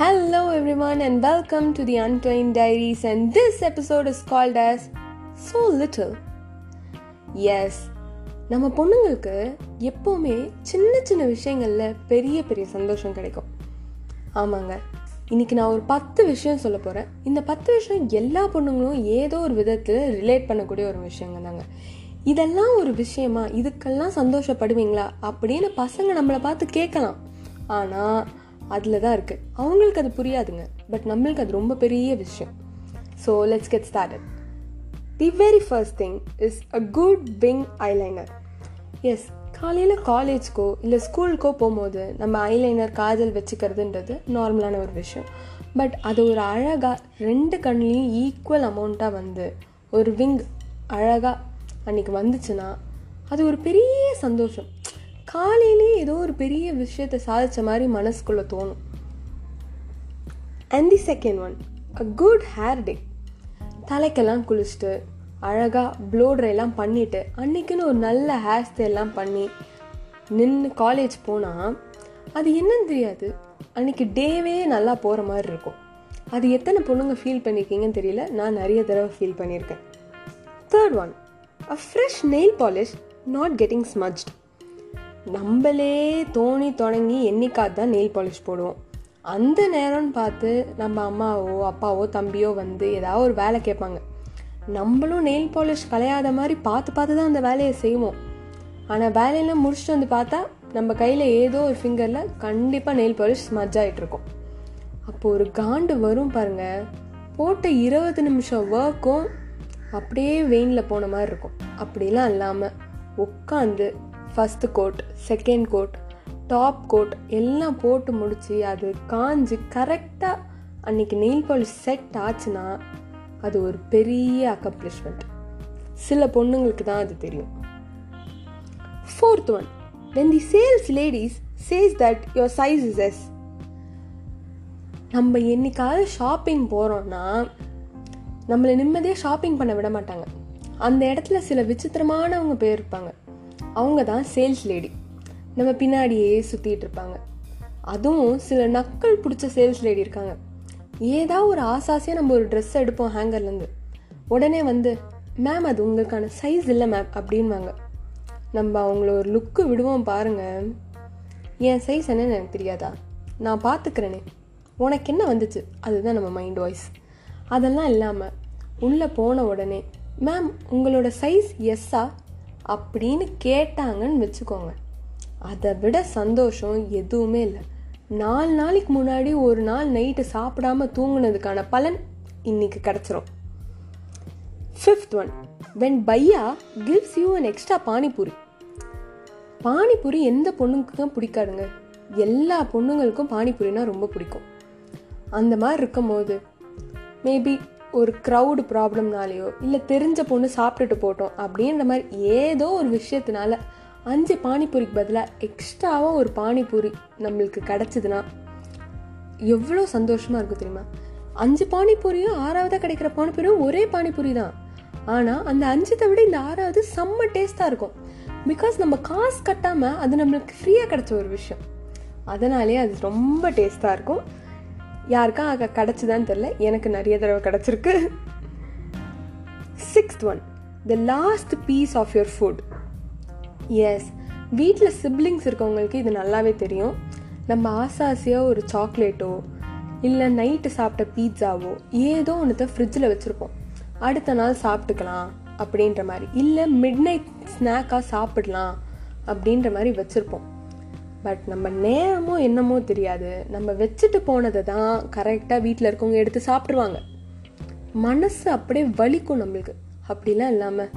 Hello, everyone, and welcome to the Untwain Diaries. And this episode is called as So Little. Yes நம்ம பொண்ணுங்களுக்கு எப்போவுமே சின்ன சின்ன விஷயங்களில் பெரிய பெரிய சந்தோஷம் கிடைக்கும். ஆமாங்க. இன்றைக்கி நான் ஒரு பத்து விஷயம் சொல்ல போகிறேன் இந்த பத்து விஷயம் எல்லா பொண்ணுங்களும் ஏதோ ஒரு விதத்தில் ரிலேட் பண்ணக்கூடிய ஒரு விஷயங்க தாங்க. இதெல்லாம் ஒரு விஷயமா? இதுக்கெல்லாம் சந்தோஷப்படுவீங்களா? அப்படின்னு பசங்க நம்மளை பார்த்து கேட்கலாம். ஆனால் அதில் தான் இருக்குது அவங்களுக்கு அது புரியாதுங்க. பட் நம்மளுக்கு அது ரொம்ப பெரிய விஷயம். So let's get started the very first thing is a good wing eyeliner yes காலையில் காலேஜ்க்கோ இல்லை ஸ்கூலுக்கோ போகும்போது நம்ம ஐலைனர் காஜல் வச்சுக்கிறதுன்றது நார்மலான ஒரு விஷயம். பட் அது ஒரு அழகாக ரெண்டு கண்லேயும் ஈக்குவல் அமௌண்ட்டாக வந்து ஒரு விங் அழகாக அன்றைக்கி வந்துச்சுன்னா அது ஒரு பெரிய சந்தோஷம். காலையிலே ஏதோ ஒரு பெரிய விஷயத்தை சாதித்த மாதிரி மனசுக்குள்ளே தோணும். And the second one a good hair day தலைக்கெல்லாம் குளிச்சுட்டு அழகாக ப்ளோ ட்ரைலாம் பண்ணிவிட்டு அன்றைக்குன்னு ஒரு நல்ல ஹேர் ஸ்டைல்லாம் பண்ணி நின்று காலேஜ் போனால் அது என்னன்னு தெரியாது. அன்றைக்கி டேவே நல்லா போகிற மாதிரி இருக்கும். அது எத்தனை பொண்ணுங்க ஃபீல் பண்ணியிருக்கீங்கன்னு தெரியல. நான் நிறைய தடவை ஃபீல் பண்ணியிருக்கேன் third one a fresh nail polish not getting smudged நம்மளே தோணி தொடங்கி என்னைக்காது தான் நெயில் பாலிஷ் போடுவோம். அந்த நேரம்னு பார்த்து நம்ம அம்மாவோ அப்பாவோ தம்பியோ வந்து ஏதாவது ஒரு வேலை கேட்பாங்க. நம்மளும் நெயில் பாலிஷ் கலையாத மாதிரி பார்த்து பார்த்து தான் அந்த வேலையை செய்வோம். ஆனால் வேலையெல்லாம் முடிச்சுட்டு வந்து பார்த்தா நம்ம கையில் ஏதோ ஒரு ஃபிங்கரில் கண்டிப்பாக நெயில் பாலிஷ் ஸ்மஜ் ஆகிட்ருக்கோம் அப்போது ஒரு காண்டு வரும் பாருங்க. போட்ட இருபது நிமிஷம் ஒர்க்கும் அப்படியே வெயினில் போன மாதிரி இருக்கும். அப்படிலாம் இல்லாமல் உட்காந்து first coat second coat top coat எல்லாம் போட்டு முடித்து அது காஞ்சு கரெக்டாக அன்னைக்கு நெயில் பாலிஷ் செட் ஆச்சுன்னா அது ஒரு பெரிய அக்கம்ப்ளிஷ்மெண்ட் சில பொண்ணுங்களுக்கு தான் அது தெரியும். Fourth one when the sales ladies says that your size is yes நம்ம என்னைக்காவது ஷாப்பிங் போகிறோம்னா நம்மளை நிம்மதியாக ஷாப்பிங் பண்ண விட மாட்டாங்க. அந்த இடத்துல சில விசித்திரமானவங்க பேர் இருப்பாங்க. அவங்க தான் சேல்ஸ் லேடி நம்ம பின்னாடியே சுற்றிட்டு இருப்பாங்க. அதுவும் சில நக்கள் பிடிச்ச சேல்ஸ் லேடி இருக்காங்க. ஏதாவது ஒரு ஆசாசியாக நம்ம ஒரு ட்ரெஸ் எடுப்போம் ஹேங்கர்லேருந்து உடனே வந்து மேம் அது உங்களுக்கான சைஸ் இல்லை மேம் அப்படின்வாங்க நம்ம அவங்கள ஒரு லுக்கு விடுவோம் பாருங்க. என் சைஸ் என்னன்னு எனக்கு தெரியாதா? நான் பார்த்துக்கிறேனே உனக்கு என்ன வந்துச்சு? அதுதான் நம்ம மைண்ட் வாய்ஸ் அதெல்லாம் இல்லாமல் உள்ளே போன உடனே மேம் உங்களோட சைஸ் எஸ்ஸா அப்படின்னு கேட்டாங்கன்னு வச்சுக்கோங்க. அதை விட சந்தோஷம் எதுவுமே இல்லை. நாலு நாளைக்கு முன்னாடி ஒரு நாள் நைட்டு சாப்பிடாம தூங்கினதுக்கான பலன் இன்னைக்கு கிடச்சிரும். Fifth one when bhaiya gives you an extra panipuri panipuri எந்த பொண்ணுக்கும் பிடிக்காதுங்க. எல்லா பொண்ணுங்களுக்கும் பானிபூரினா ரொம்ப பிடிக்கும். அந்த மாதிரி இருக்கும் போது மேபி ஒரு க்ரௌடு ப்ராப்ளம்னாலேயோ இல்லை தெரிஞ்ச பொண்ணு சாப்பிட்டுட்டு போட்டோம் அப்படின்ற மாதிரி ஏதோ ஒரு விஷயத்தினால அஞ்சு பானிபூரிக்கு பதிலாக எக்ஸ்ட்ராவாக ஒரு பானிபூரி நம்மளுக்கு கிடச்சிதுன்னா எவ்வளோ சந்தோஷமாக இருக்கும் தெரியுமா? அஞ்சு பானிபூரியும் ஆறாவதாக கிடைக்கிற பானிபூரியும் ஒரே பானிபூரி தான். ஆனால் அந்த அஞ்சத்தை விட இந்த ஆறாவது செம்ம டேஸ்ட்டாக இருக்கும். பிகாஸ் நம்ம காசு கட்டாமல் அது நம்மளுக்கு ஃப்ரீயாக கிடச்ச ஒரு விஷயம். அதனாலே அது ரொம்ப டேஸ்ட்டாக இருக்கும். யாருக்கா அங்கே கிடச்சிதான்னு தெரில எனக்கு நிறைய தடவை கிடச்சிருக்கு. Sixth one the last piece of your food yes வீட்டில் சிப்ளிங்ஸ் இருக்கவங்களுக்கு இது நல்லாவே தெரியும். நம்ம ஆசாசியாக ஒரு சாக்லேட்டோ இல்லை நைட்டு சாப்பிட்ட பீட்சாவோ ஏதோ ஒன்றத்தை ஃப்ரிட்ஜில் வச்சுருப்போம். அடுத்த நாள் சாப்பிட்டுக்கலாம் அப்படின்ற மாதிரி. இல்லை மிட் நைட் ஸ்நாக்காக சாப்பிடலாம் அப்படின்ற மாதிரி வச்சுருப்போம். பட் நம்ம நேரமோ என்னமோ தெரியாது. நம்ம வச்சுட்டு போனதை தான் கரெக்டாக வீட்டில் இருக்கவங்க எடுத்து சாப்பிட்ருவாங்க மனசு அப்படியே வலிக்கும் நம்மளுக்கு. அப்படிலாம் இல்லாமல்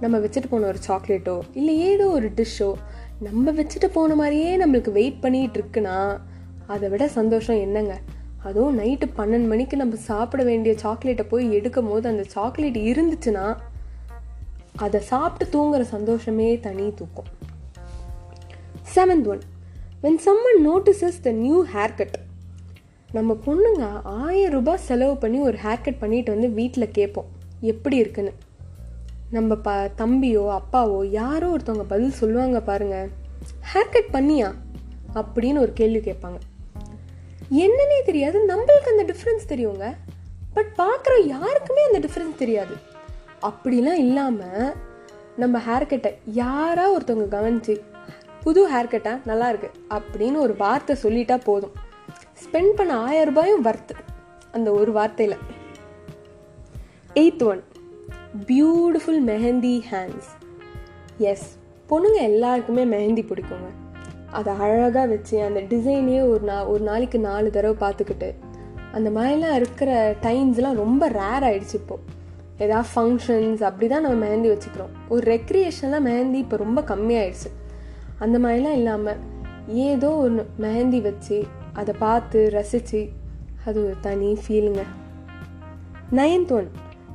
நம்ம வச்சுட்டு போன ஒரு சாக்லேட்டோ இல்லை ஏதோ ஒரு டிஷ்ஷோ நம்ம வச்சுட்டு போன மாதிரியே நம்மளுக்கு வெயிட் பண்ணிகிட்டு இருக்குன்னா அதை விட சந்தோஷம் என்னங்க? அதுவும் நைட்டு பன்னெண்டு மணிக்கு நம்ம சாப்பிட வேண்டிய சாக்லேட்டை போய் எடுக்கும் போது அந்த சாக்லேட் இருந்துச்சுன்னா அதை சாப்பிட்டு தூங்குற சந்தோஷமே தனி தூக்கம். Seventh one when someone notices the new hair cut நம்ம பொண்ணுங்க ஆயிரம் ரூபாய் செலவு பண்ணி ஒரு ஹேர் கட் பண்ணிட்டு வந்து வீட்டில் கேட்போம். எப்படி இருக்குன்னு? நம்ம ப தம்பியோ அப்பாவோ யாரோ ஒருத்தவங்க பதில் சொல்லுவாங்க பாருங்க. ஹேர் கட் பண்ணியா? அப்படின்னு ஒரு கேள்வி கேட்பாங்க. என்னன்னே தெரியாது. நம்மளுக்கு அந்த டிஃப்ரென்ஸ் தெரியுங்க. பட் பார்க்குற யாருக்குமே அந்த டிஃப்ரென்ஸ் தெரியாது. அப்படிலாம் இல்லாமல் நம்ம ஹேர் கட்டை யாராக ஒருத்தவங்க கவனிச்சு புது ஹேர் கட்டா நல்லா இருக்கு அப்படின்னு ஒரு வார்த்தை சொல்லிட்டா போதும். ஸ்பெண்ட் பண்ண ஆயிரம் ரூபாயும் வர்த்து அந்த ஒரு வார்த்தையில். Eighth one beautiful mehndi hands yes பொண்ணுங்க எல்லாருக்குமே மெஹந்தி பிடிக்குங்க. அதை அழகாக வச்சு அந்த டிசைனே ஒரு நா ஒரு நாளைக்கு நாலு தடவை பார்த்துக்கிட்டு அந்த மாதிரிலாம் இருக்கிற டைம்ஸ்லாம் ரொம்ப ரேர் ஆகிடுச்சு இப்போது ஏதாவது ஃபங்க்ஷன்ஸ் அப்படி தான் நம்ம மெஹந்தி வச்சுக்கிறோம். ஒரு ரெக்ரியேஷனில் மெஹந்தி இப்போ ரொம்ப கம்மியாயிடுச்சு. அந்த மாதிரிலாம் இல்லாமல் ஏதோ ஒன்று மெஹந்தி வச்சு அதை பார்த்து ரசித்து அது ஒரு தனி ஃபீலுங்க ninth one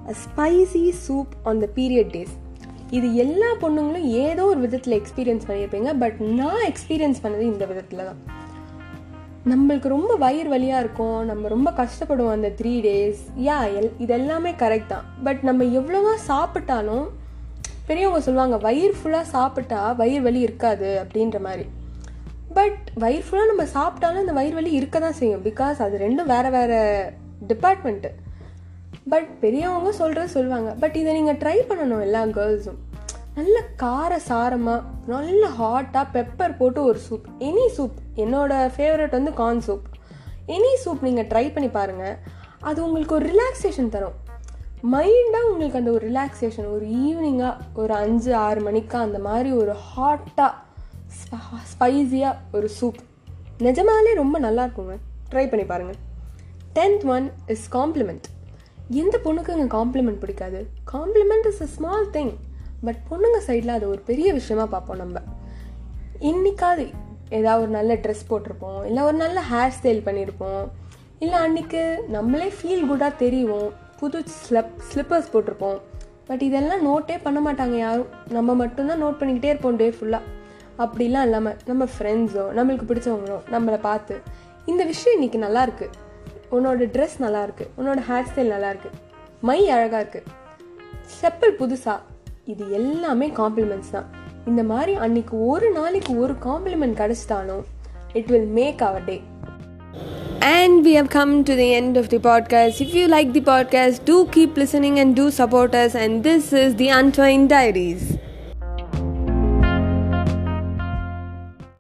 a spicy soup on the period days இது எல்லா பொண்ணுங்களும் ஏதோ ஒரு விதத்தில் எக்ஸ்பீரியன்ஸ் பண்ணியிருப்பீங்க பட் நான் எக்ஸ்பீரியன்ஸ் பண்ணது இந்த விதத்தில் தான். நம்மளுக்கு ரொம்ப வயிறு வலியாக இருக்கும் நம்ம ரொம்ப கஷ்டப்படுவோம் அந்த த்ரீ டேஸ் யா எல் இது எல்லாமே கரெக்ட் தான். பட் நம்ம எவ்வளோவா சாப்பிட்டாலும் பெரியவங்க சொல்லுவாங்க வயிறு ஃபுல்லாக சாப்பிட்டா வயிறு வலி இருக்காது அப்படின்ற மாதிரி. பட் வயிறு ஃபுல்லாக நம்ம சாப்பிட்டாலும் அந்த வயிறு வலி இருக்க தான் செய்யும் பிகாஸ் அது ரெண்டும் வேறு வேறு டிபார்ட்மெண்ட்டு பட் பெரியவங்க சொல்கிறது சொல்லுவாங்க பட் இதை நீங்கள் ட்ரை பண்ணணும் எல்லா கேர்ள்ஸும் நல்ல கார சாரமாக நல்ல ஹாட்டாக பெப்பர் போட்டு ஒரு சூப் எனி சூப் என்னோடய ஃபேவரட் வந்து கார்ன் சூப் எனி சூப் நீங்கள் ட்ரை பண்ணி பாருங்கள் அது உங்களுக்கு ஒரு ரிலாக்ஸேஷன் தரும். மைண்டாக உங்களுக்கு அந்த ஒரு ரிலாக்ஸேஷன் ஒரு ஈவினிங்காக ஒரு அஞ்சு ஆறு மணிக்கா அந்த மாதிரி ஒரு ஹாட்டாக ஸ்பைஸியாக ஒரு சூப் நிஜமாலே ரொம்ப நல்லா இருக்குங்க. ட்ரை பண்ணி பாருங்கள் டென்த் ஒன் இஸ் காம்ப்ளிமெண்ட் எந்த பொண்ணுக்கு அங்கே காம்ப்ளிமெண்ட் பிடிக்காது? Compliment is a small thing but பொண்ணுங்க சைடில் அது ஒரு பெரிய விஷயமா பார்ப்போம் நம்ம. இன்னைக்காவது ஏதாவது ஒரு நல்ல ட்ரெஸ் போட்டிருப்போம் இல்லை ஒரு நல்ல ஹேர் ஸ்டைல் பண்ணியிருப்போம் இல்லை அன்றைக்கு நம்மளே ஃபீல் குட்டாக தெரியும் புது ஸ்லப் ஸ்லிப்பர்ஸ் போட்டிருப்போம். பட் இதெல்லாம் நோட்டே பண்ண மாட்டாங்க யாரும். நம்ம மட்டும்தான் நோட் பண்ணிக்கிட்டே இருப்போம் டே ஃபுல்லாக அப்படிலாம் இல்லாமல் நம்ம ஃப்ரெண்ட்ஸோ நம்மளுக்கு பிடிச்சவங்களோ நம்மளை பார்த்து இந்த விஷயம் இன்றைக்கி நல்லாயிருக்கு உன்னோட ட்ரெஸ் நல்லாயிருக்கு உன்னோட ஹேர் ஸ்டைல் நல்லாயிருக்கு மை அழகாக இருக்குது செப்பல் புதுசாக இது எல்லாமே காம்ப்ளிமெண்ட்ஸ் தான். இந்த மாதிரி அன்னைக்கு ஒரு நாளைக்கு ஒரு compliment கிடச்சிட்டாலும் it will make her day And we have come to the end of the podcast. If you like the podcast, do keep listening and do support us. And this is the Untwined Diaries.